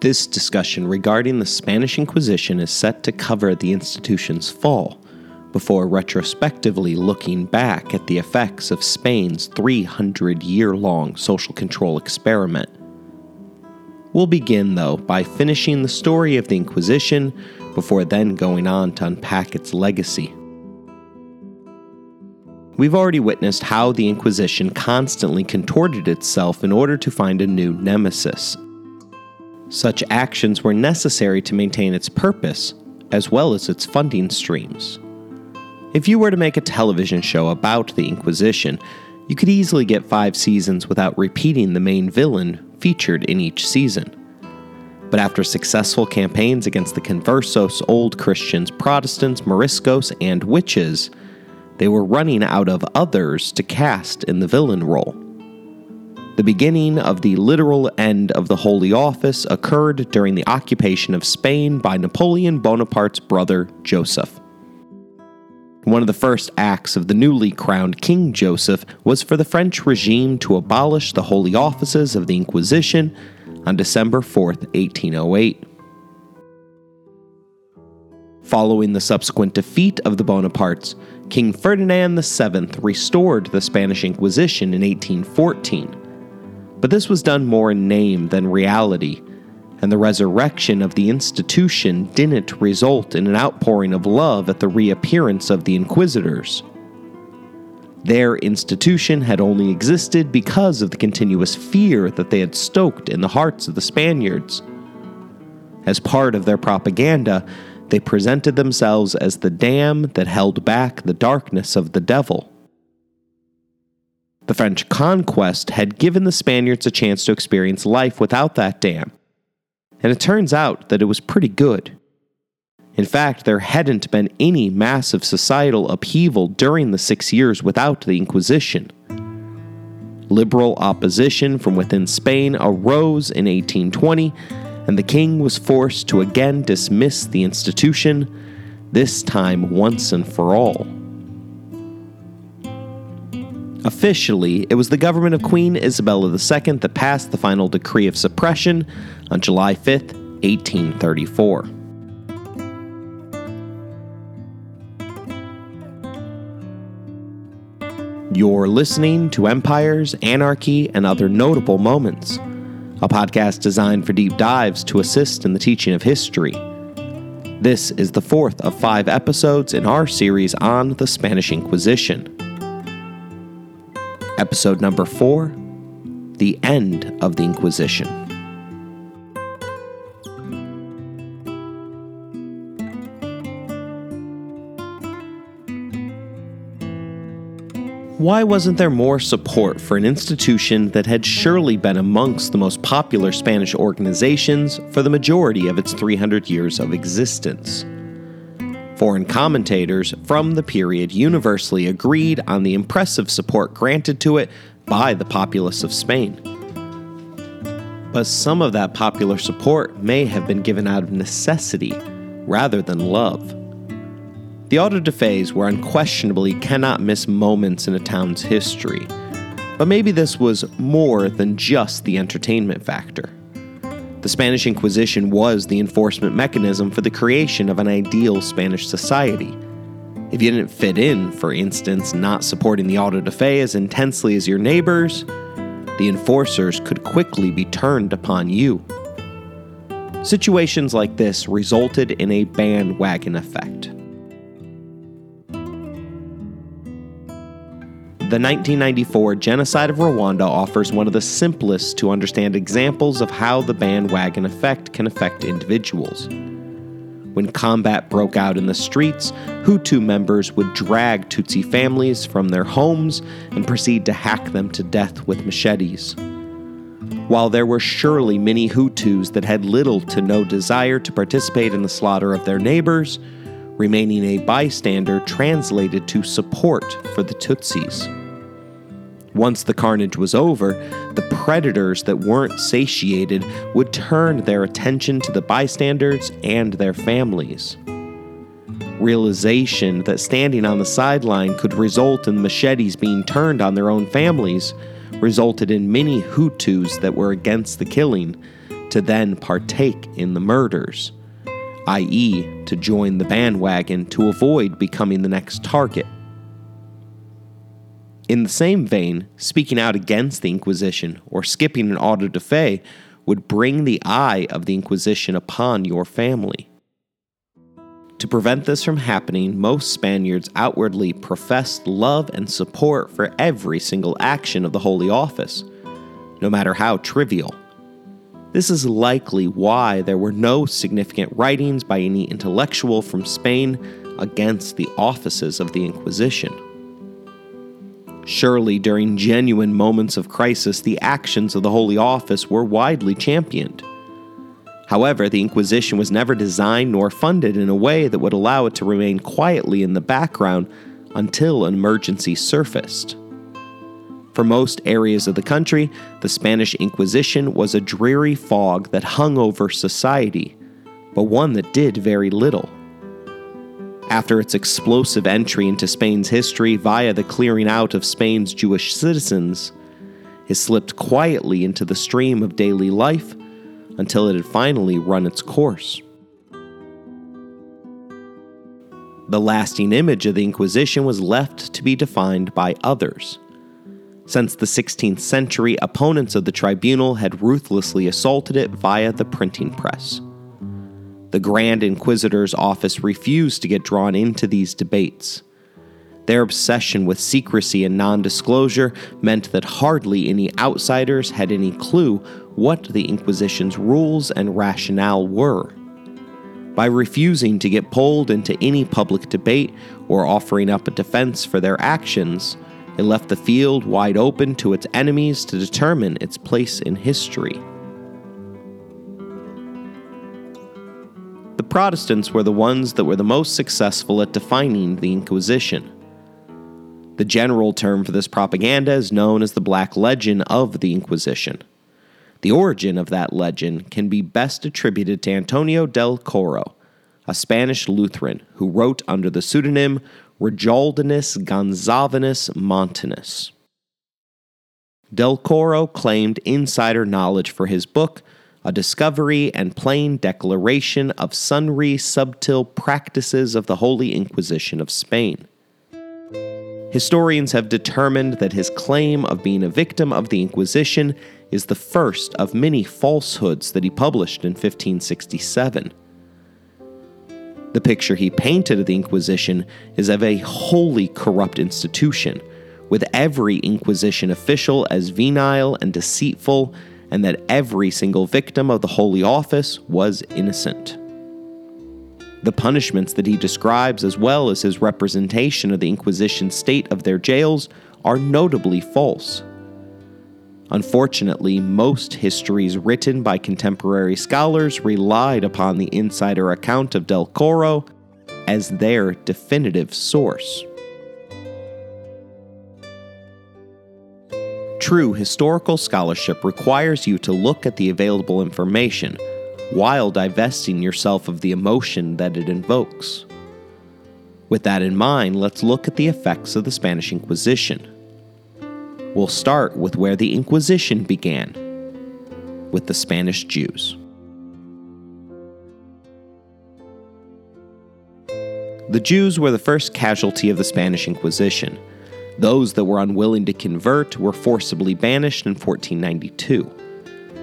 This discussion regarding the Spanish Inquisition is set to cover the institution's fall, before retrospectively looking back at the effects of Spain's 300 year long social control experiment. We'll begin, though, by finishing the story of the Inquisition before then going on to unpack its legacy. We've already witnessed how the Inquisition constantly contorted itself in order to find a new nemesis. Such actions were necessary to maintain its purpose, as well as its funding streams. If you were to make a television show about the Inquisition, you could easily get five seasons without repeating the main villain featured in each season. But after successful campaigns against the conversos, old Christians, Protestants, Moriscos, and witches, they were running out of others to cast in the villain role. The beginning of the literal end of the Holy Office occurred during the occupation of Spain by Napoleon Bonaparte's brother Joseph. One of the first acts of the newly crowned King Joseph was for the French regime to abolish the holy offices of the Inquisition on December 4, 1808. Following the subsequent defeat of the Bonapartes, King Ferdinand VII restored the Spanish Inquisition in 1814. But this was done more in name than reality, and the resurrection of the institution didn't result in an outpouring of love at the reappearance of the Inquisitors. Their institution had only existed because of the continuous fear that they had stoked in the hearts of the Spaniards. As part of their propaganda, they presented themselves as the dam that held back the darkness of the devil. The French conquest had given the Spaniards a chance to experience life without that dam, and it turns out that it was pretty good. In fact, there hadn't been any massive societal upheaval during the six years without the Inquisition. Liberal opposition from within Spain arose in 1820, and the king was forced to again dismiss the institution, this time once and for all. Officially, it was the government of Queen Isabella II that passed the final decree of suppression on July 5, 1834. You're listening to Empires, Anarchy, and Other Notable Moments, a podcast designed for deep dives to assist in the teaching of history. This is the fourth of five episodes in our series on the Spanish Inquisition. Episode number four The End of the Inquisition. Why wasn't there more support for an institution that had surely been amongst the most popular Spanish organizations for the majority of its 300 years of existence? Foreign commentators from the period universally agreed on the impressive support granted to it by the populace of Spain. But some of that popular support may have been given out of necessity rather than love. The auto de fes were unquestionably cannot miss moments in a town's history, but maybe this was more than just the entertainment factor. The Spanish Inquisition was the enforcement mechanism for the creation of an ideal Spanish society. If you didn't fit in, for instance, not supporting the auto de fe as intensely as your neighbors, the enforcers could quickly be turned upon you. Situations like this resulted in a bandwagon effect. The 1994 Genocide of Rwanda offers one of the simplest to understand examples of how the bandwagon effect can affect individuals. When combat broke out in the streets, Hutu members would drag Tutsi families from their homes and proceed to hack them to death with machetes. While there were surely many Hutus that had little to no desire to participate in the slaughter of their neighbors, remaining a bystander translated to support for the Tutsis. Once the carnage was over, the predators that weren't satiated would turn their attention to the bystanders and their families. Realization that standing on the sideline could result in machetes being turned on their own families resulted in many Hutus that were against the killing to then partake in the murders, i.e., to join the bandwagon to avoid becoming the next target. In the same vein, speaking out against the Inquisition or skipping an auto da fe would bring the eye of the Inquisition upon your family. To prevent this from happening, most Spaniards outwardly professed love and support for every single action of the Holy Office, no matter how trivial. This is likely why there were no significant writings by any intellectual from Spain against the offices of the Inquisition. Surely, during genuine moments of crisis, the actions of the Holy Office were widely championed. However, the Inquisition was never designed nor funded in a way that would allow it to remain quietly in the background until an emergency surfaced. For most areas of the country, the Spanish Inquisition was a dreary fog that hung over society, but one that did very little. After its explosive entry into Spain's history via the clearing out of Spain's Jewish citizens, it slipped quietly into the stream of daily life until it had finally run its course. The lasting image of the Inquisition was left to be defined by others. Since the 16th century, opponents of the tribunal had ruthlessly assaulted it via the printing press. The Grand Inquisitor's office refused to get drawn into these debates. Their obsession with secrecy and non disclosure meant that hardly any outsiders had any clue what the Inquisition's rules and rationale were. By refusing to get pulled into any public debate or offering up a defense for their actions, it left the field wide open to its enemies to determine its place in history. The Protestants were the ones that were the most successful at defining the Inquisition. The general term for this propaganda is known as the Black Legend of the Inquisition. The origin of that legend can be best attributed to Antonio del Corro, a Spanish Lutheran who wrote under the pseudonym Reginaldus Gonsalvius Montanus. Del Corro claimed insider knowledge for his book, A Discovery and Plain Declaration of Sundry Subtle Practices of the Holy Inquisition of Spain. Historians have determined that his claim of being a victim of the Inquisition is the first of many falsehoods that he published in 1567. The picture he painted of the Inquisition is of a wholly corrupt institution, with every Inquisition official as venile and deceitful, and that every single victim of the Holy Office was innocent. The punishments that he describes, as well as his representation of the Inquisition state of their jails, are notably false. Unfortunately, most histories written by contemporary scholars relied upon the insider account of Del Corro as their definitive source. True historical scholarship requires you to look at the available information while divesting yourself of the emotion that it invokes. With that in mind, let's look at the effects of the Spanish Inquisition. We'll start with where the Inquisition began with the Spanish Jews. The Jews were the first casualty of the Spanish Inquisition. Those that were unwilling to convert were forcibly banished in 1492.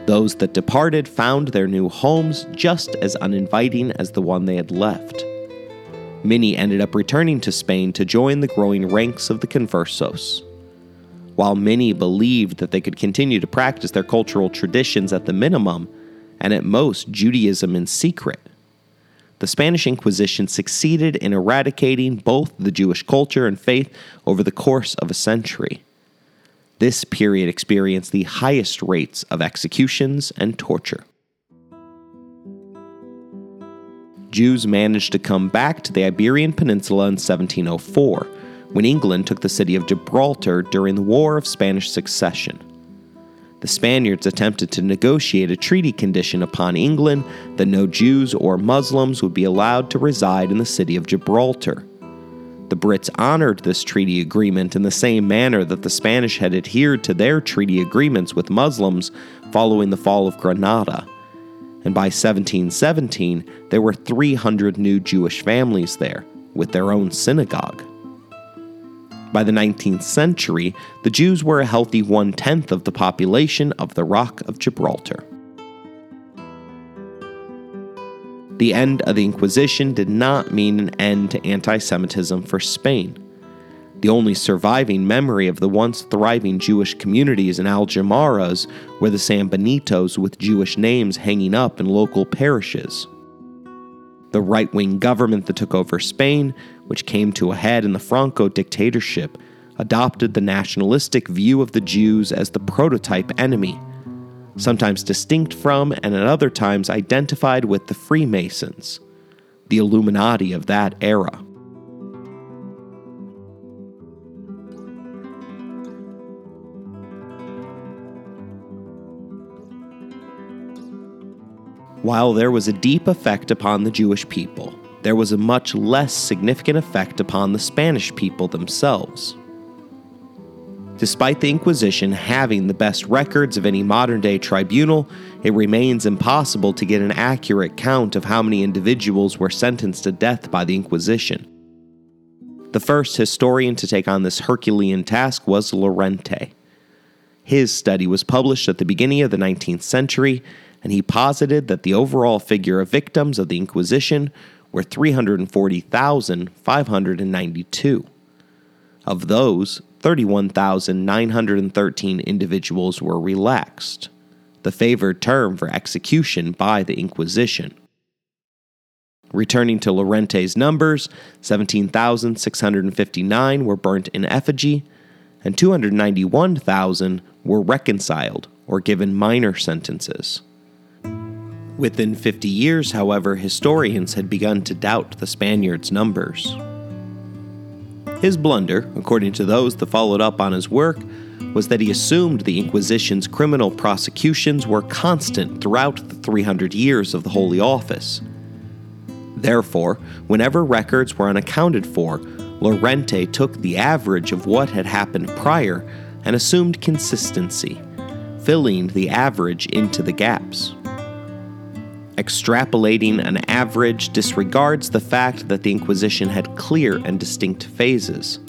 Those that departed found their new homes just as uninviting as the one they had left. Many ended up returning to Spain to join the growing ranks of the conversos. While many believed that they could continue to practice their cultural traditions at the minimum, and at most Judaism in secret, the Spanish Inquisition succeeded in eradicating both the Jewish culture and faith over the course of a century. This period experienced the highest rates of executions and torture. Jews managed to come back to the Iberian Peninsula in 1704, when England took the city of Gibraltar during the War of Spanish Succession. The Spaniards attempted to negotiate a treaty condition upon England that no Jews or Muslims would be allowed to reside in the city of Gibraltar. The Brits honored this treaty agreement in the same manner that the Spanish had adhered to their treaty agreements with Muslims following the fall of Granada, and by 1717, there were 300 new Jewish families there, with their own synagogue. By the 19th century, the Jews were a healthy one tenth of the population of the Rock of Gibraltar. The end of the Inquisition did not mean an end to anti Semitism for Spain. The only surviving memory of the once thriving Jewish communities in Algeciras were the San Benitos with Jewish names hanging up in local parishes. The right wing government that took over Spain, which came to a head in the Franco dictatorship, adopted the nationalistic view of the Jews as the prototype enemy sometimes distinct from and at other times identified with the Freemasons, the Illuminati of that era. While there was a deep effect upon the Jewish people, there was a much less significant effect upon the Spanish people themselves. Despite the Inquisition having the best records of any modern day tribunal, it remains impossible to get an accurate count of how many individuals were sentenced to death by the Inquisition. The first historian to take on this Herculean task was Llorente. His study was published at the beginning of the 19th century, and he posited that the overall figure of victims of the Inquisition were 340,592. Of those, 31,913 individuals were relaxed, the favored term for execution by the Inquisition. Returning to Llorente's numbers, 17,659 were burnt in effigy, and 291,000 were reconciled or given minor sentences. Within 50 years, however, historians had begun to doubt the Spaniards' numbers. His blunder, according to those that followed up on his work, was that he assumed the Inquisition's criminal prosecutions were constant throughout the 300 years of the Holy Office. Therefore, whenever records were unaccounted for, Llorente took the average of what had happened prior and assumed consistency, filling the average into the gaps extrapolating an average disregards the fact that the Inquisition had clear and distinct phases,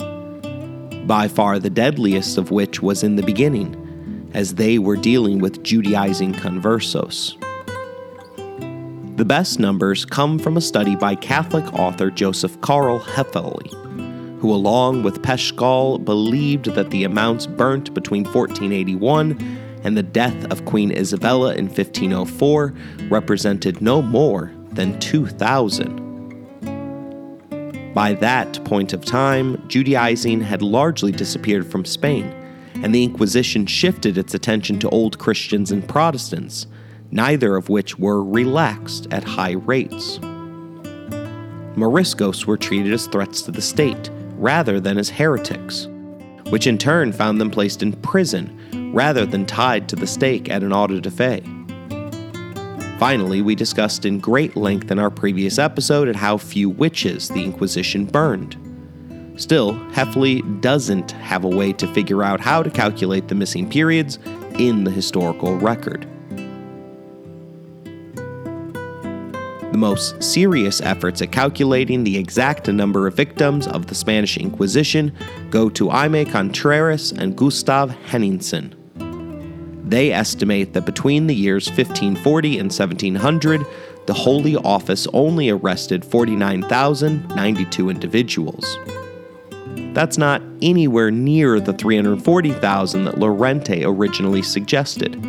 by far the deadliest of which was in the beginning, as they were dealing with Judaizing conversos. The best numbers come from a study by Catholic author Joseph Karl Hefele, who, along with Peschel, believed that the amounts burnt between 1481 and the death of Queen Isabella in 1504 represented no more than 2,000. By that point of time, Judaizing had largely disappeared from Spain, and the Inquisition shifted its attention to Old Christians and Protestants, neither of which were relaxed at high rates. Moriscos were treated as threats to the state, rather than as heretics, which in turn found them placed in prison rather than tied to the stake at an auto de fe. Finally, we discussed in great length in our previous episode at how few witches the Inquisition burned. Still, Hefele doesn't have a way to figure out how to calculate the missing periods in the historical record. The most serious efforts at calculating the exact number of victims of the Spanish Inquisition go to Jaime Contreras and Gustav Henningsen. They estimate that between the years 1540 and 1700, the Holy Office only arrested 49,092 individuals. That's not anywhere near the 340,000 that Llorente originally suggested.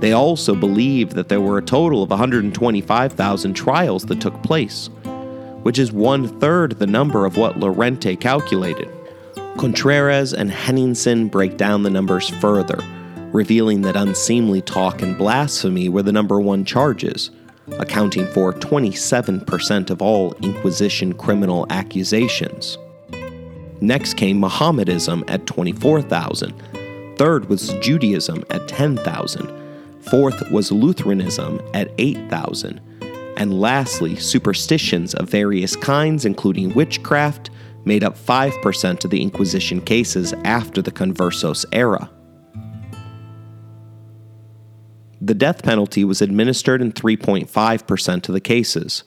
They also believe that there were a total of 125,000 trials that took place, which is one third the number of what Llorente calculated. Contreras and Henningsen break down the numbers further revealing that unseemly talk and blasphemy were the number one charges, accounting for 27% of all Inquisition criminal accusations. Next came Mohammedanism at 24,000. Third was Judaism at 10,000. Fourth was Lutheranism at 8,000. And lastly, superstitions of various kinds, including witchcraft, made up 5% of the Inquisition cases after the Conversos era. The death penalty was administered in 3.5% of the cases,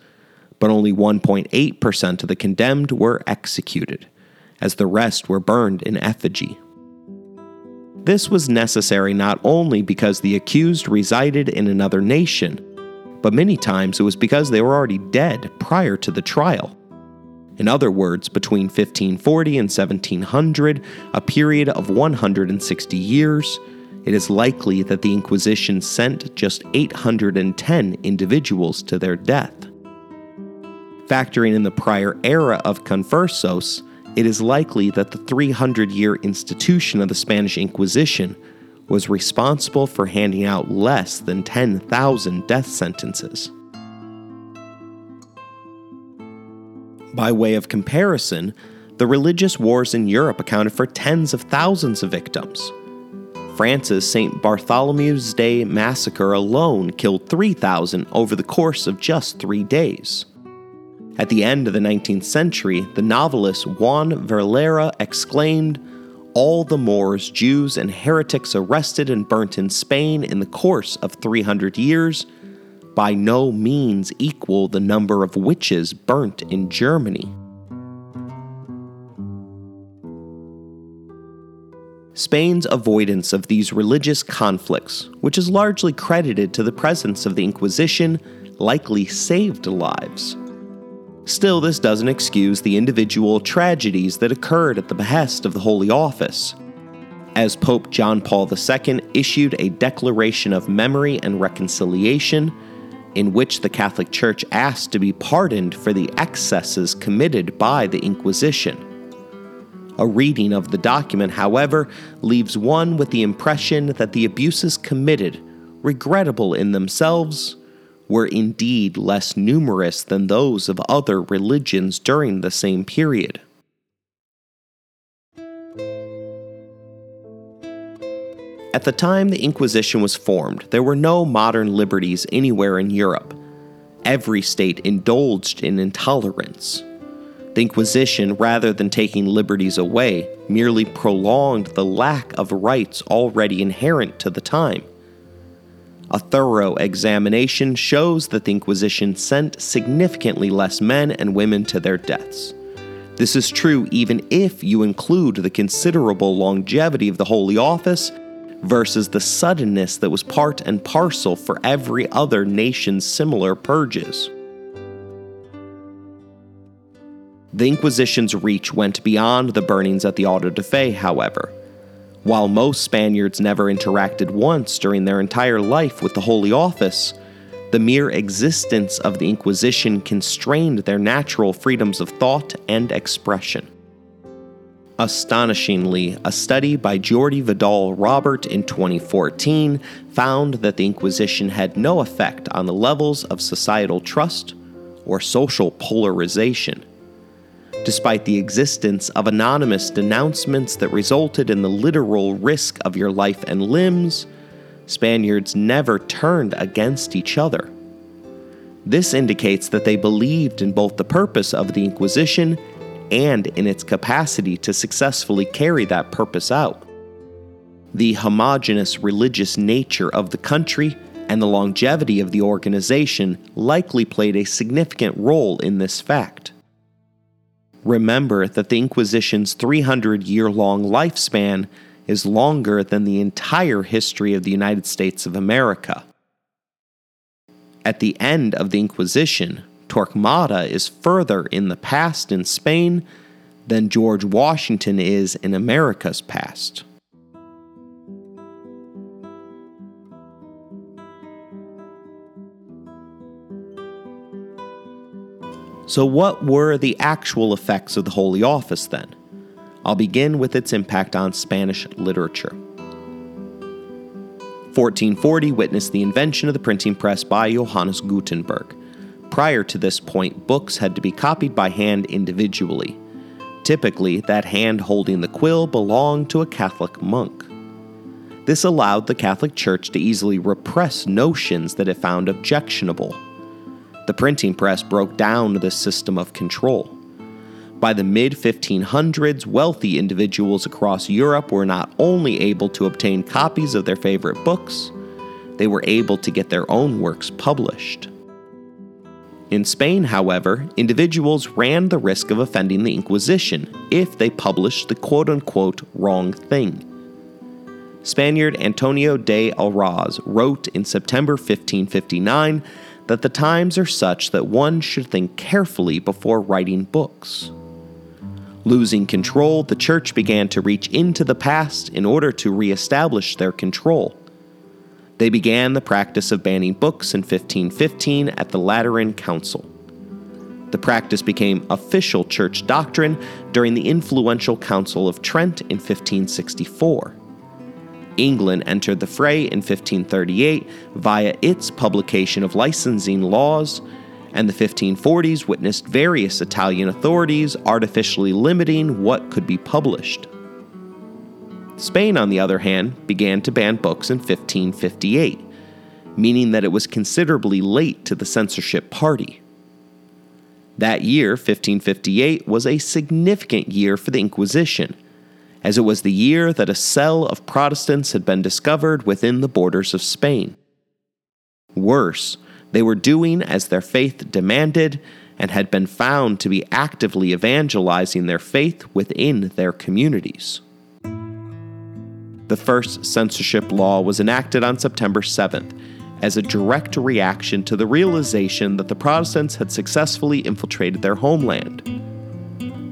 but only 1.8% of the condemned were executed, as the rest were burned in effigy. This was necessary not only because the accused resided in another nation, but many times it was because they were already dead prior to the trial. In other words, between 1540 and 1700, a period of 160 years, it is likely that the Inquisition sent just 810 individuals to their death. Factoring in the prior era of conversos, it is likely that the 300 year institution of the Spanish Inquisition was responsible for handing out less than 10,000 death sentences. By way of comparison, the religious wars in Europe accounted for tens of thousands of victims. France's St. Bartholomew's Day massacre alone killed 3,000 over the course of just three days. At the end of the 19th century, the novelist Juan Valera exclaimed, All the Moors, Jews, and heretics arrested and burnt in Spain in the course of 300 years by no means equal the number of witches burnt in Germany. Spain's avoidance of these religious conflicts, which is largely credited to the presence of the Inquisition, likely saved lives. Still, this doesn't excuse the individual tragedies that occurred at the behest of the Holy Office. As Pope John Paul II issued a declaration of memory and reconciliation, in which the Catholic Church asked to be pardoned for the excesses committed by the Inquisition. A reading of the document, however, leaves one with the impression that the abuses committed, regrettable in themselves, were indeed less numerous than those of other religions during the same period. At the time the Inquisition was formed, there were no modern liberties anywhere in Europe. Every state indulged in intolerance. The Inquisition, rather than taking liberties away, merely prolonged the lack of rights already inherent to the time. A thorough examination shows that the Inquisition sent significantly less men and women to their deaths. This is true even if you include the considerable longevity of the Holy Office versus the suddenness that was part and parcel for every other nation's similar purges. The Inquisition's reach went beyond the burnings at the Auto de Fe, however. While most Spaniards never interacted once during their entire life with the Holy Office, the mere existence of the Inquisition constrained their natural freedoms of thought and expression. Astonishingly, a study by Jordi Vidal Robert in 2014 found that the Inquisition had no effect on the levels of societal trust or social polarization. Despite the existence of anonymous denouncements that resulted in the literal risk of your life and limbs, Spaniards never turned against each other. This indicates that they believed in both the purpose of the Inquisition and in its capacity to successfully carry that purpose out. The homogenous religious nature of the country and the longevity of the organization likely played a significant role in this fact. Remember that the Inquisition's 300 year long lifespan is longer than the entire history of the United States of America. At the end of the Inquisition, Torquemada is further in the past in Spain than George Washington is in America's past. So, what were the actual effects of the Holy Office then? I'll begin with its impact on Spanish literature. 1440 witnessed the invention of the printing press by Johannes Gutenberg. Prior to this point, books had to be copied by hand individually. Typically, that hand holding the quill belonged to a Catholic monk. This allowed the Catholic Church to easily repress notions that it found objectionable. The printing press broke down this system of control. By the mid 1500s, wealthy individuals across Europe were not only able to obtain copies of their favorite books, they were able to get their own works published. In Spain, however, individuals ran the risk of offending the Inquisition if they published the quote unquote wrong thing. Spaniard Antonio de Araoz wrote in September 1559 that the times are such that one should think carefully before writing books. Losing control, the church began to reach into the past in order to reestablish their control. They began the practice of banning books in 1515 at the Lateran Council. The practice became official church doctrine during the influential Council of Trent in 1564. England entered the fray in 1538 via its publication of licensing laws, and the 1540s witnessed various Italian authorities artificially limiting what could be published. Spain, on the other hand, began to ban books in 1558, meaning that it was considerably late to the censorship party. That year, 1558, was a significant year for the Inquisition, as it was the year that a cell of Protestants had been discovered within the borders of Spain. Worse, they were doing as their faith demanded and had been found to be actively evangelizing their faith within their communities. The first censorship law was enacted on September 7th as a direct reaction to the realization that the Protestants had successfully infiltrated their homeland.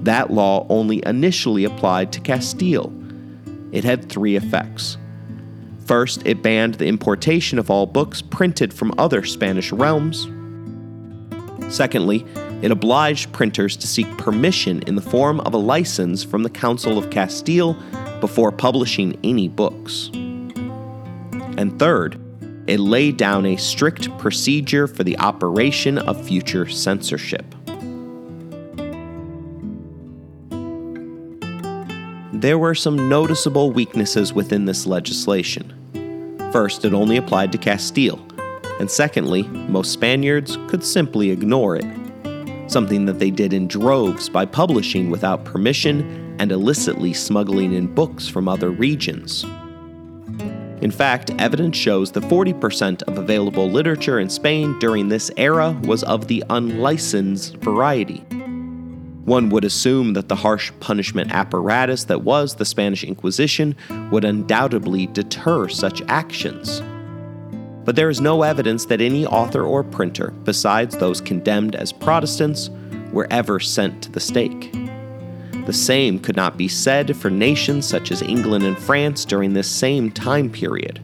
That law only initially applied to Castile. It had three effects. First, it banned the importation of all books printed from other Spanish realms. Secondly, it obliged printers to seek permission in the form of a license from the Council of Castile before publishing any books. And third, it laid down a strict procedure for the operation of future censorship. There were some noticeable weaknesses within this legislation. First, it only applied to Castile, and secondly, most Spaniards could simply ignore it, something that they did in droves by publishing without permission and illicitly smuggling in books from other regions. In fact, evidence shows that 40% of available literature in Spain during this era was of the unlicensed variety. One would assume that the harsh punishment apparatus that was the Spanish Inquisition would undoubtedly deter such actions. But there is no evidence that any author or printer, besides those condemned as Protestants, were ever sent to the stake. The same could not be said for nations such as England and France during this same time period.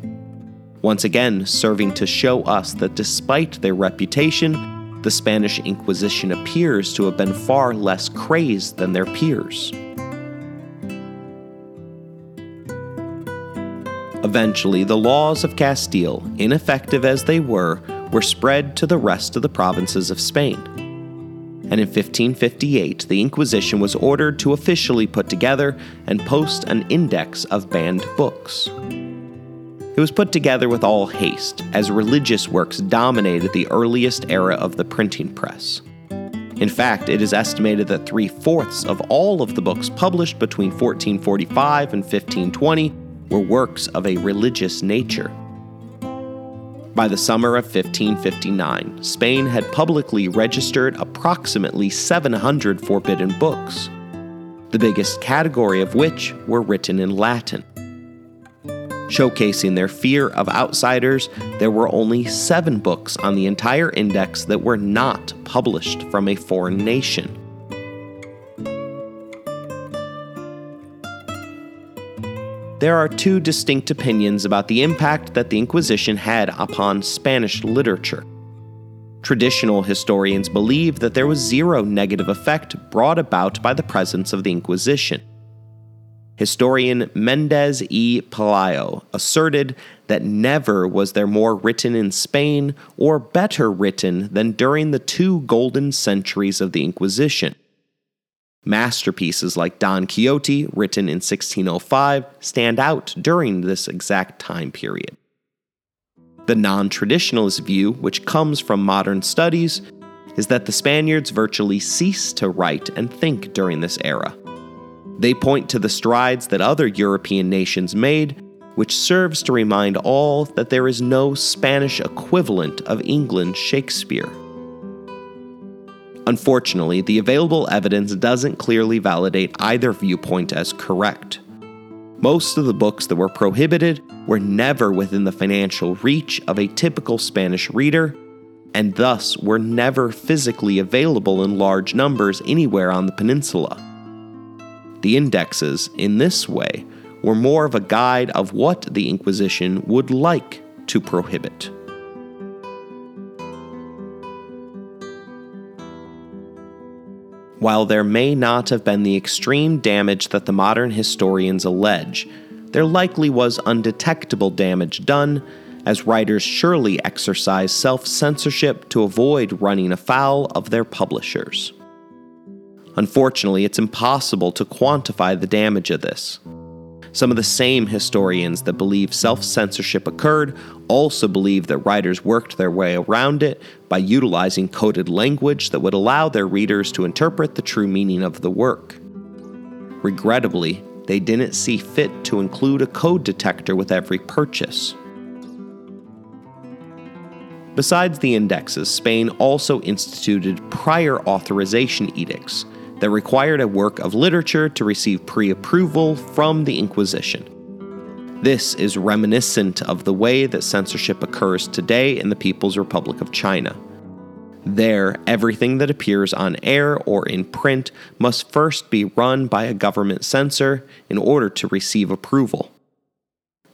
Once again, serving to show us that despite their reputation, the Spanish Inquisition appears to have been far less crazed than their peers. Eventually, the laws of Castile, ineffective as they were, were spread to the rest of the provinces of Spain and in 1558 the Inquisition was ordered to officially put together and post an index of banned books. It was put together with all haste, as religious works dominated the earliest era of the printing press. In fact, it is estimated that three fourths of all of the books published between 1445 and 1520 were works of a religious nature. By the summer of 1559, Spain had publicly registered approximately 700 forbidden books, the biggest category of which were written in Latin. Showcasing their fear of outsiders, there were only seven books on the entire index that were not published from a foreign nation. there are two distinct opinions about the impact that the Inquisition had upon Spanish literature. Traditional historians believe that there was zero negative effect brought about by the presence of the Inquisition. Historian Mendez E. Pelayo asserted that never was there more written in Spain or better written than during the two golden centuries of the Inquisition. Masterpieces like Don Quixote, written in 1605, stand out during this exact time period. The non traditionalist view, which comes from modern studies, is that the Spaniards virtually ceased to write and think during this era. They point to the strides that other European nations made, which serves to remind all that there is no Spanish equivalent of England's Shakespeare. Unfortunately, the available evidence doesn't clearly validate either viewpoint as correct. Most of the books that were prohibited were never within the financial reach of a typical Spanish reader, and thus were never physically available in large numbers anywhere on the peninsula. The indexes, in this way, were more of a guide of what the Inquisition would like to prohibit. While there may not have been the extreme damage that the modern historians allege, there likely was undetectable damage done, as writers surely exercised self censorship to avoid running afoul of their publishers. Unfortunately, it's impossible to quantify the damage of this. Some of the same historians that believe self censorship occurred also believe that writers worked their way around it by utilizing coded language that would allow their readers to interpret the true meaning of the work. Regrettably, they didn't see fit to include a code detector with every purchase. Besides the indexes, Spain also instituted prior authorization edicts that required a work of literature to receive pre approval from the Inquisition. This is reminiscent of the way that censorship occurs today in the People's Republic of China. There, everything that appears on air or in print must first be run by a government censor in order to receive approval.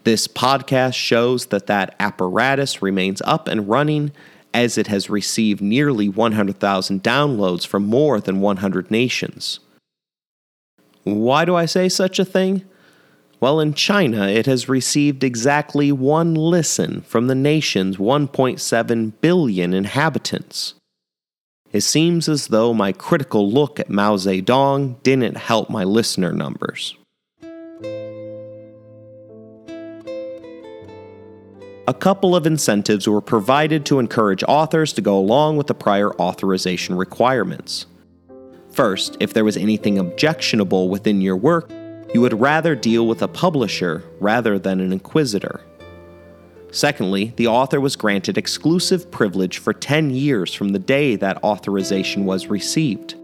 This podcast shows that that apparatus remains up and running as it has received nearly 100,000 downloads from more than 100 nations. Why do I say such a thing? Well, in China, it has received exactly one listen from the nation's 1.7 billion inhabitants. It seems as though my critical look at Mao Zedong didn't help my listener numbers. A couple of incentives were provided to encourage authors to go along with the prior authorization requirements. First, if there was anything objectionable within your work, you would rather deal with a publisher rather than an inquisitor. Secondly, the author was granted exclusive privilege for 10 years from the day that authorization was received.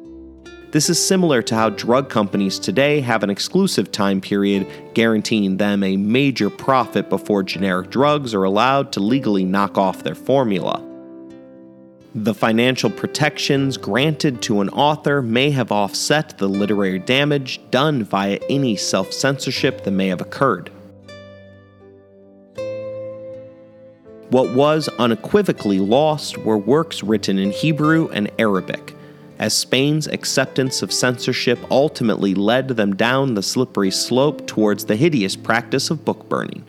This is similar to how drug companies today have an exclusive time period guaranteeing them a major profit before generic drugs are allowed to legally knock off their formula. The financial protections granted to an author may have offset the literary damage done via any self censorship that may have occurred. What was unequivocally lost were works written in Hebrew and Arabic as Spain's acceptance of censorship ultimately led them down the slippery slope towards the hideous practice of book burning.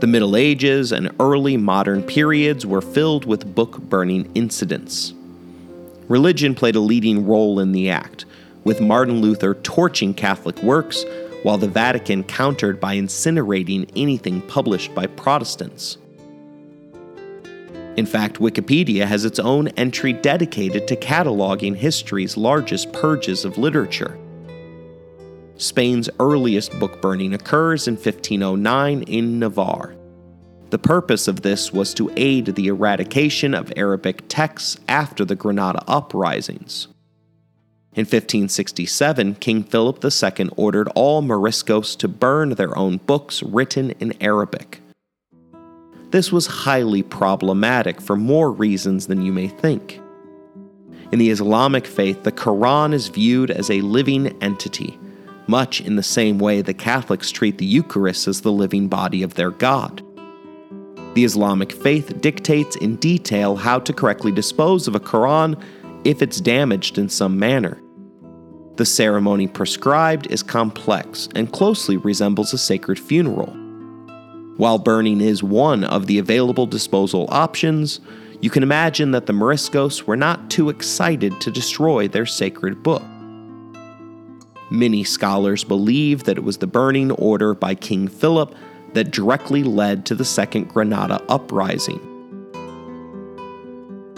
The Middle Ages and early modern periods were filled with book burning incidents. Religion played a leading role in the act, with Martin Luther torching Catholic works while the Vatican countered by incinerating anything published by Protestants. In fact, Wikipedia has its own entry dedicated to cataloging history's largest purges of literature. Spain's earliest book burning occurs in 1509 in Navarre. The purpose of this was to aid the eradication of Arabic texts after the Granada uprisings. In 1567, King Philip II ordered all Moriscos to burn their own books written in Arabic. This was highly problematic for more reasons than you may think. In the Islamic faith, the Quran is viewed as a living entity, much in the same way the Catholics treat the Eucharist as the living body of their God. The Islamic faith dictates in detail how to correctly dispose of a Quran if it's damaged in some manner. The ceremony prescribed is complex and closely resembles a sacred funeral. While burning is one of the available disposal options, you can imagine that the Moriscos were not too excited to destroy their sacred book. Many scholars believe that it was the burning order by King Philip that directly led to the Second Granada Uprising.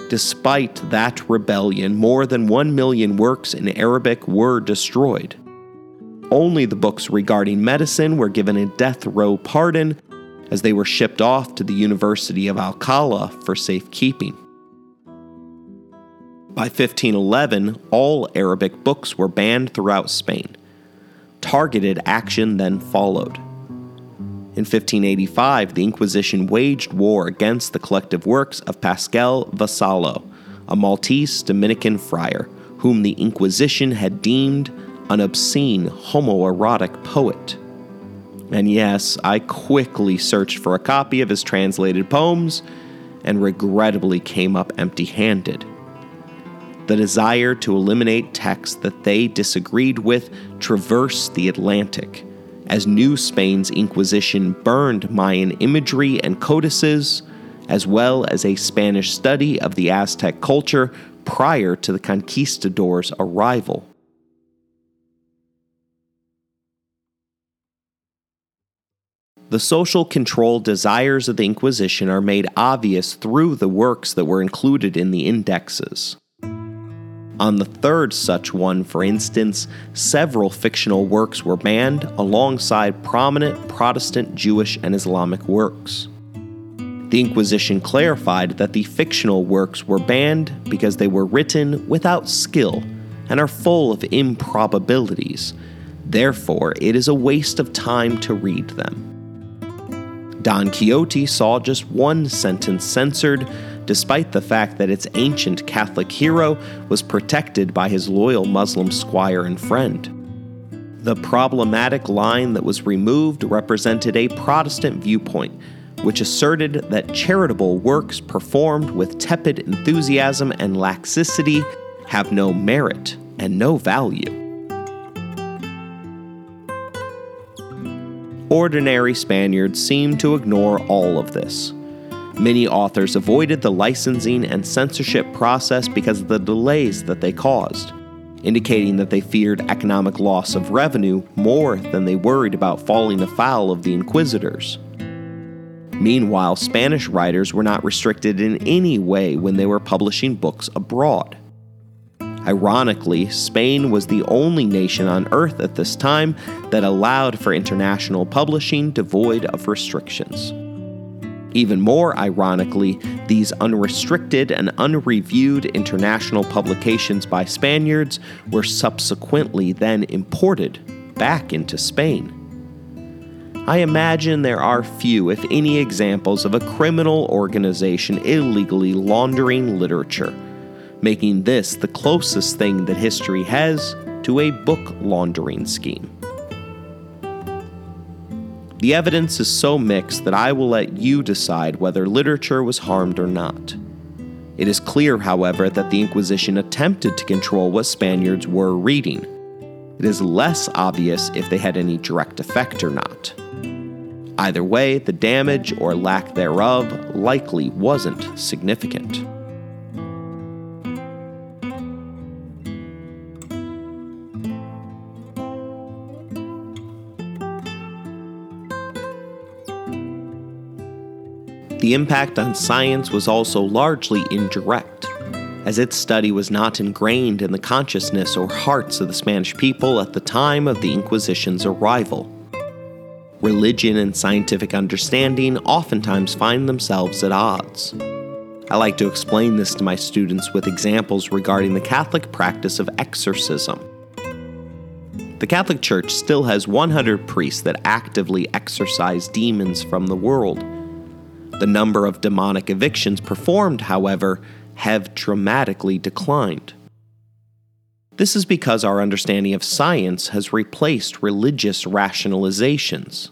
Despite that rebellion, more than one million works in Arabic were destroyed. only the books regarding medicine were given a death row pardon, as they were shipped off to the University of Alcala for safekeeping. By 1511, all Arabic books were banned throughout Spain. Targeted action then followed. In 1585, the Inquisition waged war against the collective works of Pascal Vassallo, a Maltese Dominican friar, whom the Inquisition had deemed an obscene homoerotic poet. And yes, I quickly searched for a copy of his translated poems and regrettably came up empty handed the desire to eliminate texts that they disagreed with traversed the Atlantic, as New Spain's Inquisition burned Mayan imagery and codices, as well as a Spanish study of the Aztec culture prior to the conquistadors' arrival. The social control desires of the Inquisition are made obvious through the works that were included in the indexes. On the third such one, for instance, several fictional works were banned alongside prominent Protestant, Jewish, and Islamic works. The Inquisition clarified that the fictional works were banned because they were written without skill and are full of improbabilities. Therefore, it is a waste of time to read them. Don Quixote saw just one sentence censored despite the fact that its ancient Catholic hero was protected by his loyal Muslim squire and friend. The problematic line that was removed represented a Protestant viewpoint, which asserted that charitable works performed with tepid enthusiasm and laxity have no merit and no value. Ordinary Spaniards seemed to ignore all of this. Many authors avoided the licensing and censorship process because of the delays that they caused, indicating that they feared economic loss of revenue more than they worried about falling afoul of the inquisitors. Meanwhile, Spanish writers were not restricted in any way when they were publishing books abroad. Ironically, Spain was the only nation on earth at this time that allowed for international publishing devoid of restrictions. Even more ironically, these unrestricted and unreviewed international publications by Spaniards were subsequently then imported back into Spain. I imagine there are few, if any, examples of a criminal organization illegally laundering literature, making this the closest thing that history has to a book laundering scheme. The evidence is so mixed that I will let you decide whether literature was harmed or not. It is clear, however, that the Inquisition attempted to control what Spaniards were reading. It is less obvious if they had any direct effect or not. Either way, the damage or lack thereof likely wasn't significant. The impact on science was also largely indirect, as its study was not ingrained in the consciousness or hearts of the Spanish people at the time of the Inquisition's arrival. Religion and scientific understanding oftentimes find themselves at odds. I like to explain this to my students with examples regarding the Catholic practice of exorcism. The Catholic Church still has 100 priests that actively exorcise demons from the world the number of demonic evictions performed, however, have dramatically declined. This is because our understanding of science has replaced religious rationalizations.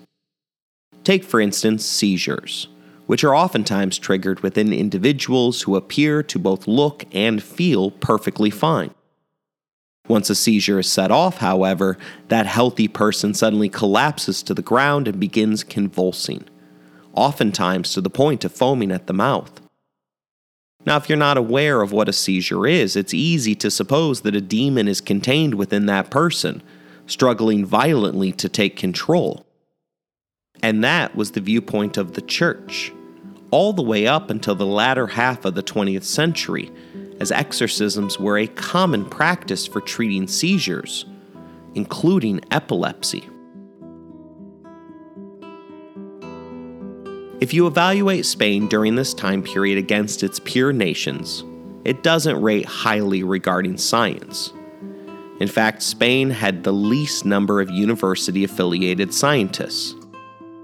Take, for instance, seizures, which are oftentimes triggered within individuals who appear to both look and feel perfectly fine. Once a seizure is set off, however, that healthy person suddenly collapses to the ground and begins convulsing oftentimes to the point of foaming at the mouth. Now, if you're not aware of what a seizure is, it's easy to suppose that a demon is contained within that person, struggling violently to take control. And that was the viewpoint of the church, all the way up until the latter half of the 20th century, as exorcisms were a common practice for treating seizures including epilepsy. If you evaluate Spain during this time period against its peer nations, it doesn't rate highly regarding science. In fact, Spain had the least number of university affiliated scientists.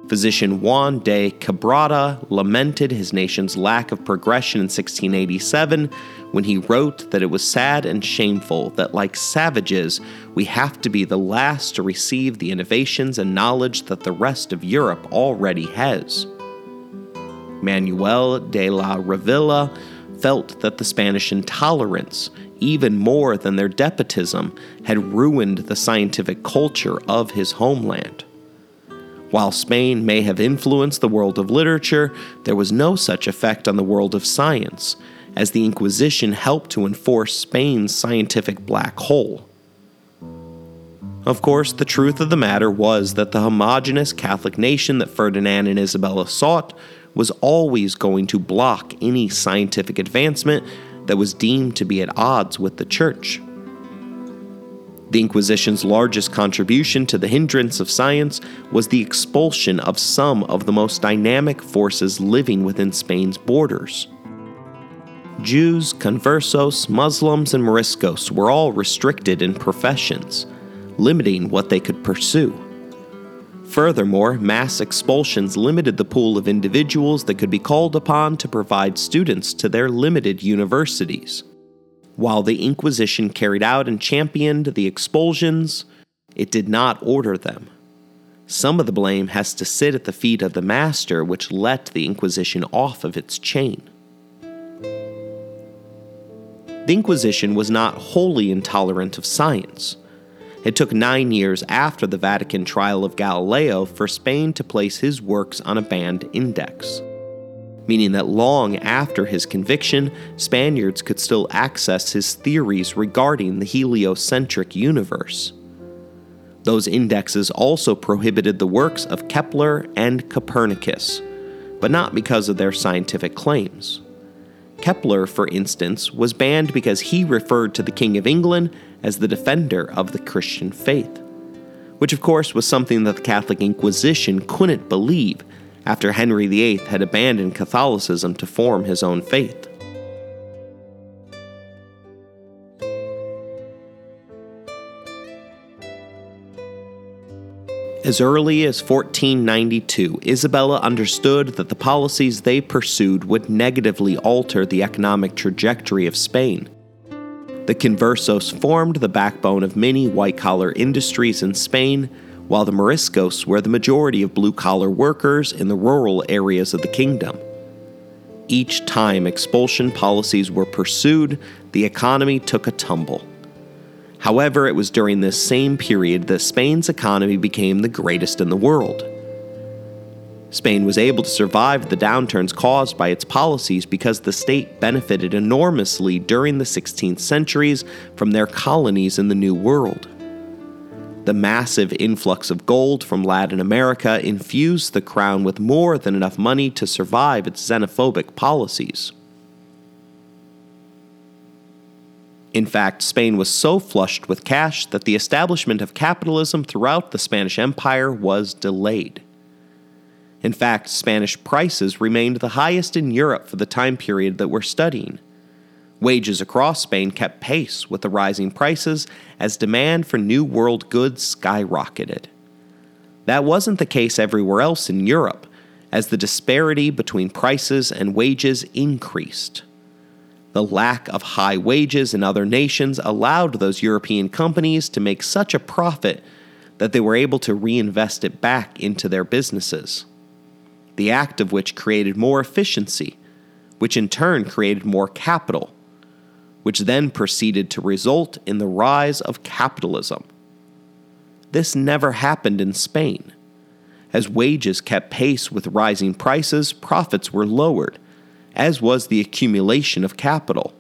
Physician Juan de Cabrera lamented his nation's lack of progression in 1687 when he wrote that it was sad and shameful that, like savages, we have to be the last to receive the innovations and knowledge that the rest of Europe already has. Manuel de la Revilla felt that the Spanish intolerance, even more than their despotism, had ruined the scientific culture of his homeland. While Spain may have influenced the world of literature, there was no such effect on the world of science, as the Inquisition helped to enforce Spain's scientific black hole. Of course, the truth of the matter was that the homogeneous Catholic nation that Ferdinand and Isabella sought was always going to block any scientific advancement that was deemed to be at odds with the Church. The Inquisition's largest contribution to the hindrance of science was the expulsion of some of the most dynamic forces living within Spain's borders. Jews, conversos, Muslims, and Moriscos were all restricted in professions, limiting what they could pursue. Furthermore, mass expulsions limited the pool of individuals that could be called upon to provide students to their limited universities. While the Inquisition carried out and championed the expulsions, it did not order them. Some of the blame has to sit at the feet of the master, which let the Inquisition off of its chain. The Inquisition was not wholly intolerant of science. It took nine years after the Vatican trial of Galileo for Spain to place his works on a banned index, meaning that long after his conviction, Spaniards could still access his theories regarding the heliocentric universe. Those indexes also prohibited the works of Kepler and Copernicus, but not because of their scientific claims. Kepler, for instance, was banned because he referred to the King of England as the defender of the Christian faith, which of course was something that the Catholic Inquisition couldn't believe after Henry VIII had abandoned Catholicism to form his own faith. As early as 1492, Isabella understood that the policies they pursued would negatively alter the economic trajectory of Spain the conversos formed the backbone of many white collar industries in Spain, while the Moriscos were the majority of blue collar workers in the rural areas of the kingdom. Each time expulsion policies were pursued, the economy took a tumble. However, it was during this same period that Spain's economy became the greatest in the world. Spain was able to survive the downturns caused by its policies because the state benefited enormously during the 16th centuries from their colonies in the New World. The massive influx of gold from Latin America infused the crown with more than enough money to survive its xenophobic policies. In fact, Spain was so flushed with cash that the establishment of capitalism throughout the Spanish Empire was delayed. In fact, Spanish prices remained the highest in Europe for the time period that we're studying. Wages across Spain kept pace with the rising prices as demand for New World goods skyrocketed. That wasn't the case everywhere else in Europe, as the disparity between prices and wages increased. The lack of high wages in other nations allowed those European companies to make such a profit that they were able to reinvest it back into their businesses the act of which created more efficiency, which in turn created more capital, which then proceeded to result in the rise of capitalism. This never happened in Spain. As wages kept pace with rising prices, profits were lowered, as was the accumulation of capital.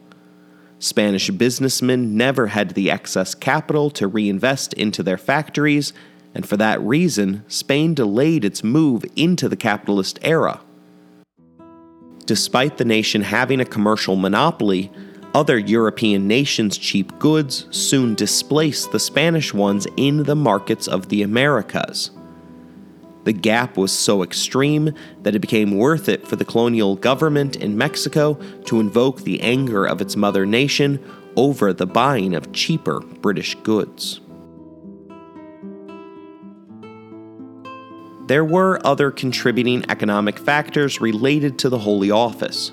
Spanish businessmen never had the excess capital to reinvest into their factories and for that reason, Spain delayed its move into the capitalist era. Despite the nation having a commercial monopoly, Other European nations' cheap goods soon displaced the Spanish ones in the markets of the Americas. The gap was so extreme that it became worth it for the colonial government in Mexico to invoke the anger of its mother nation over the buying of cheaper British goods. There were other contributing economic factors related to the Holy Office.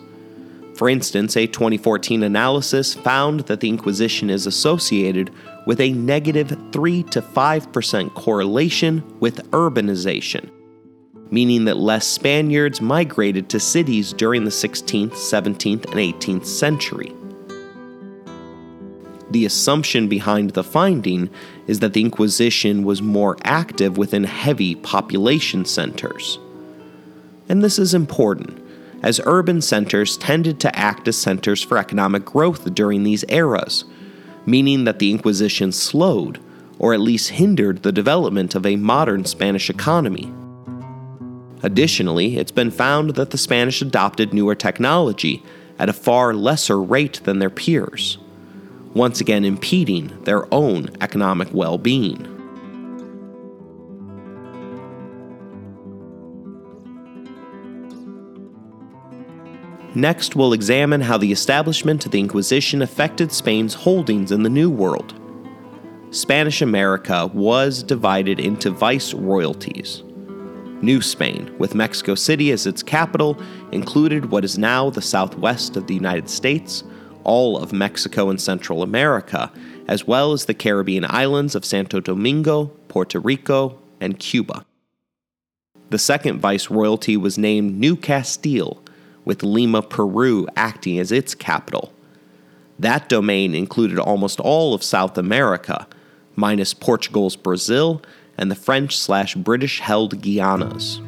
For instance, a 2014 analysis found that the Inquisition is associated with a negative 3 to 5% correlation with urbanization, meaning that less Spaniards migrated to cities during the 16th, 17th, and 18th century. The assumption behind the finding is that the Inquisition was more active within heavy population centers. And this is important as urban centers tended to act as centers for economic growth during these eras, meaning that the Inquisition slowed, or at least hindered, the development of a modern Spanish economy. Additionally, it's been found that the Spanish adopted newer technology at a far lesser rate than their peers, once again impeding their own economic well being. Next, we'll examine how the establishment of the Inquisition affected Spain's holdings in the New World. Spanish America was divided into viceroyalties. New Spain, with Mexico City as its capital, included what is now the southwest of the United States, all of Mexico and Central America, as well as the Caribbean islands of Santo Domingo, Puerto Rico, and Cuba. The second viceroyalty was named New Castile, with Lima, Peru acting as its capital. That domain included almost all of South America, minus Portugal's Brazil and the French slash British held Guianas.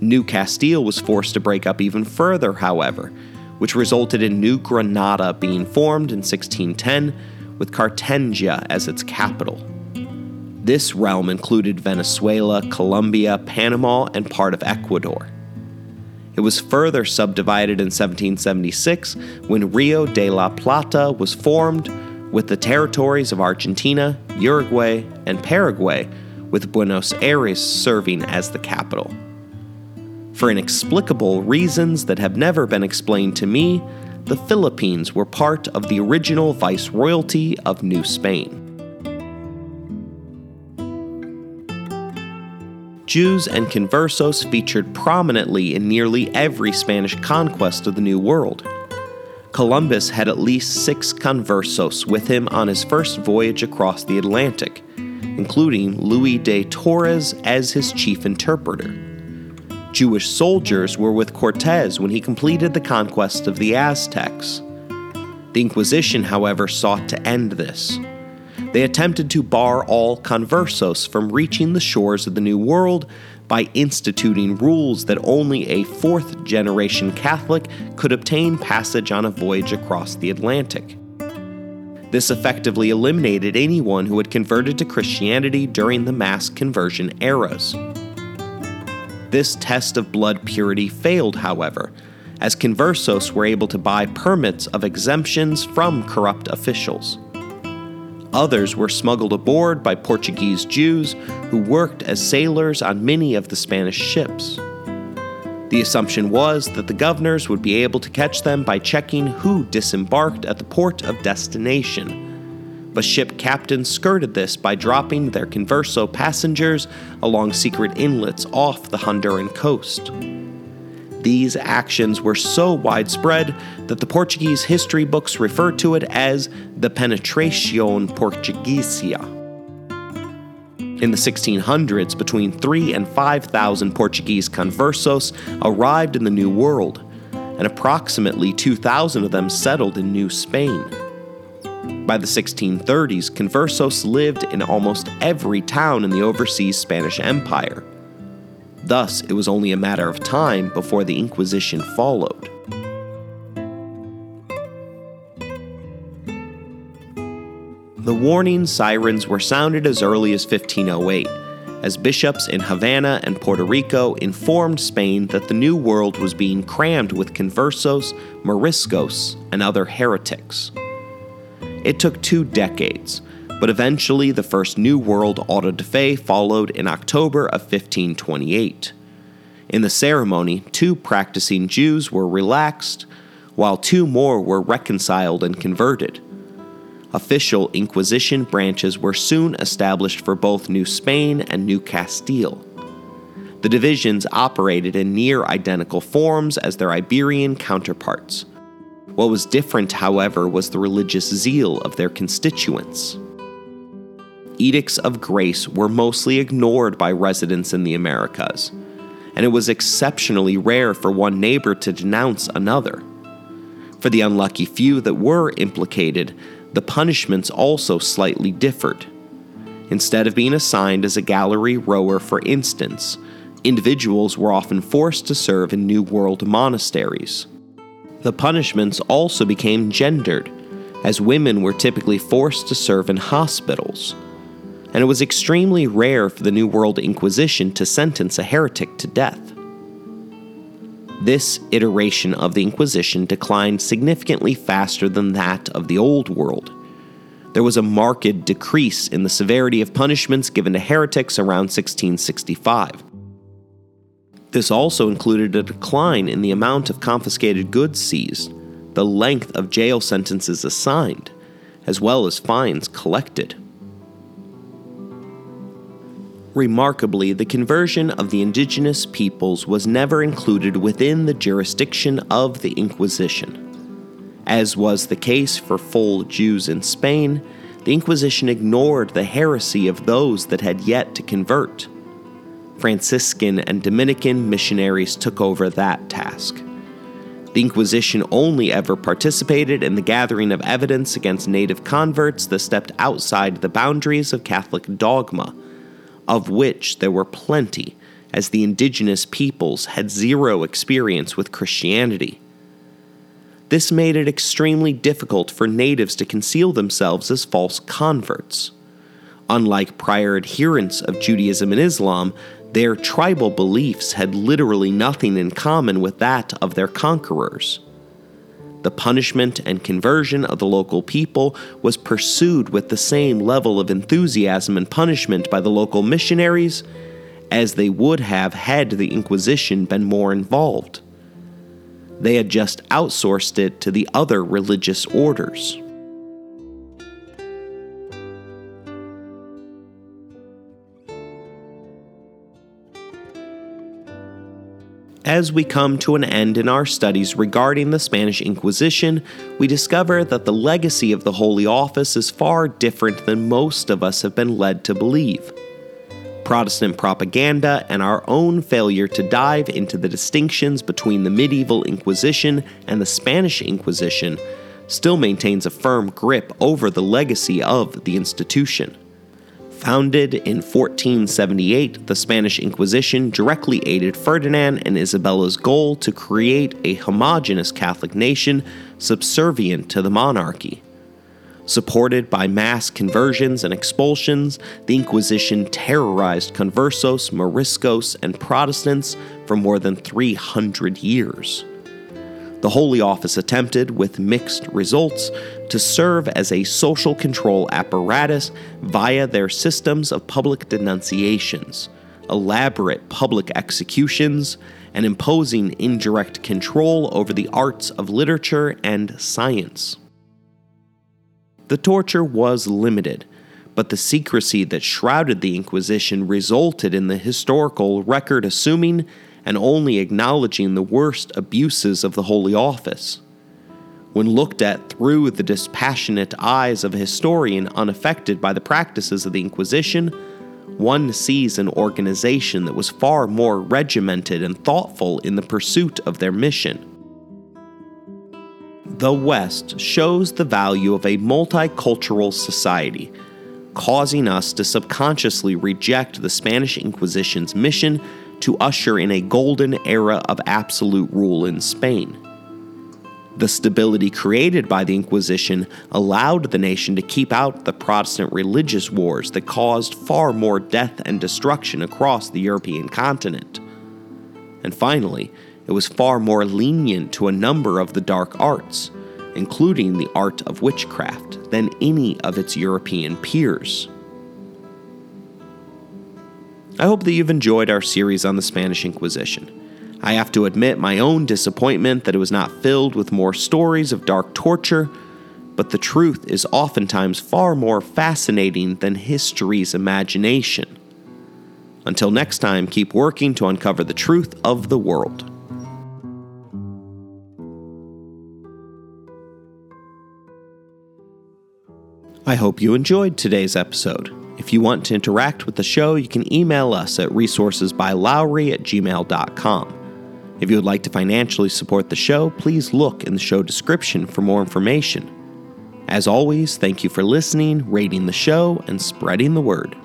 New Castile was forced to break up even further, however, which resulted in New Granada being formed in 1610 with Cartagena as its capital. This realm included Venezuela, Colombia, Panama, and part of Ecuador. It was further subdivided in 1776 when Rio de la Plata was formed, with the territories of Argentina, Uruguay, and Paraguay, with Buenos Aires serving as the capital. For inexplicable reasons that have never been explained to me, the Philippines were part of the original viceroyalty of New Spain. Jews and conversos featured prominently in nearly every Spanish conquest of the New World. Columbus had at least six conversos with him on his first voyage across the Atlantic, including Luis de Torres as his chief interpreter. Jewish soldiers were with Cortes when he completed the conquest of the Aztecs. The Inquisition, however, sought to end this. They attempted to bar all conversos from reaching the shores of the New World by instituting rules that only a fourth generation Catholic could obtain passage on a voyage across the Atlantic. This effectively eliminated anyone who had converted to Christianity during the mass conversion eras. This test of blood purity failed, however, as conversos were able to buy permits of exemptions from corrupt officials. Others were smuggled aboard by Portuguese Jews who worked as sailors on many of the Spanish ships. The assumption was that the governors would be able to catch them by checking who disembarked at the port of destination. But ship captains skirted this by dropping their converso passengers along secret inlets off the Honduran coast. These actions were so widespread that the Portuguese history books refer to it as the Penetración Portuguesa. In the 1600s, between 3 and 5,000 Portuguese conversos arrived in the New World, and approximately 2,000 of them settled in New Spain. By the 1630s, conversos lived in almost every town in the overseas Spanish Empire. Thus, it was only a matter of time before the Inquisition followed. The warning sirens were sounded as early as 1508, as bishops in Havana and Puerto Rico informed Spain that the New World was being crammed with conversos, moriscos, and other heretics. It took two decades, but eventually the first New World auto de fe followed in October of 1528. In the ceremony, two practicing Jews were relaxed, while two more were reconciled and converted. Official Inquisition branches were soon established for both New Spain and New Castile. The divisions operated in near identical forms as their Iberian counterparts. What was different, however, was the religious zeal of their constituents. Edicts of grace were mostly ignored by residents in the Americas, and it was exceptionally rare for one neighbor to denounce another. For the unlucky few that were implicated, the punishments also slightly differed. Instead of being assigned as a gallery rower, for instance, individuals were often forced to serve in New World monasteries. The punishments also became gendered, as women were typically forced to serve in hospitals. And it was extremely rare for the New World Inquisition to sentence a heretic to death. This iteration of the Inquisition declined significantly faster than that of the Old World. There was a marked decrease in the severity of punishments given to heretics around 1665. This also included a decline in the amount of confiscated goods seized, the length of jail sentences assigned, as well as fines collected. Remarkably, the conversion of the indigenous peoples was never included within the jurisdiction of the Inquisition. As was the case for full Jews in Spain, the Inquisition ignored the heresy of those that had yet to convert. Franciscan and Dominican missionaries took over that task. The Inquisition only ever participated in the gathering of evidence against native converts that stepped outside the boundaries of Catholic dogma of which there were plenty, as the indigenous peoples had zero experience with Christianity. This made it extremely difficult for natives to conceal themselves as false converts. Unlike prior adherents of Judaism and Islam, their tribal beliefs had literally nothing in common with that of their conquerors. The punishment and conversion of the local people was pursued with the same level of enthusiasm and punishment by the local missionaries as they would have had the Inquisition been more involved. They had just outsourced it to the other religious orders. As we come to an end in our studies regarding the Spanish Inquisition, we discover that the legacy of the Holy Office is far different than most of us have been led to believe. Protestant propaganda and our own failure to dive into the distinctions between the medieval Inquisition and the Spanish Inquisition still maintains a firm grip over the legacy of the institution. Founded in 1478, the Spanish Inquisition directly aided Ferdinand and Isabella's goal to create a homogenous Catholic nation subservient to the monarchy. Supported by mass conversions and expulsions, the Inquisition terrorized conversos, moriscos, and Protestants for more than 300 years. The Holy Office attempted, with mixed results, to serve as a social control apparatus via their systems of public denunciations, elaborate public executions, and imposing indirect control over the arts of literature and science. The torture was limited, but the secrecy that shrouded the Inquisition resulted in the historical record assuming and only acknowledging the worst abuses of the Holy Office. When looked at through the dispassionate eyes of a historian unaffected by the practices of the Inquisition, one sees an organization that was far more regimented and thoughtful in the pursuit of their mission. The West shows the value of a multicultural society, causing us to subconsciously reject the Spanish Inquisition's mission to usher in a golden era of absolute rule in Spain. The stability created by the Inquisition allowed the nation to keep out the Protestant religious wars that caused far more death and destruction across the European continent. And finally, it was far more lenient to a number of the dark arts, including the art of witchcraft, than any of its European peers. I hope that you've enjoyed our series on the Spanish Inquisition. I have to admit my own disappointment that it was not filled with more stories of dark torture, but the truth is oftentimes far more fascinating than history's imagination. Until next time, keep working to uncover the truth of the world. I hope you enjoyed today's episode. If you want to interact with the show, you can email us at resourcesbylowery at gmail.com. If you would like to financially support the show, please look in the show description for more information. As always, thank you for listening, rating the show, and spreading the word.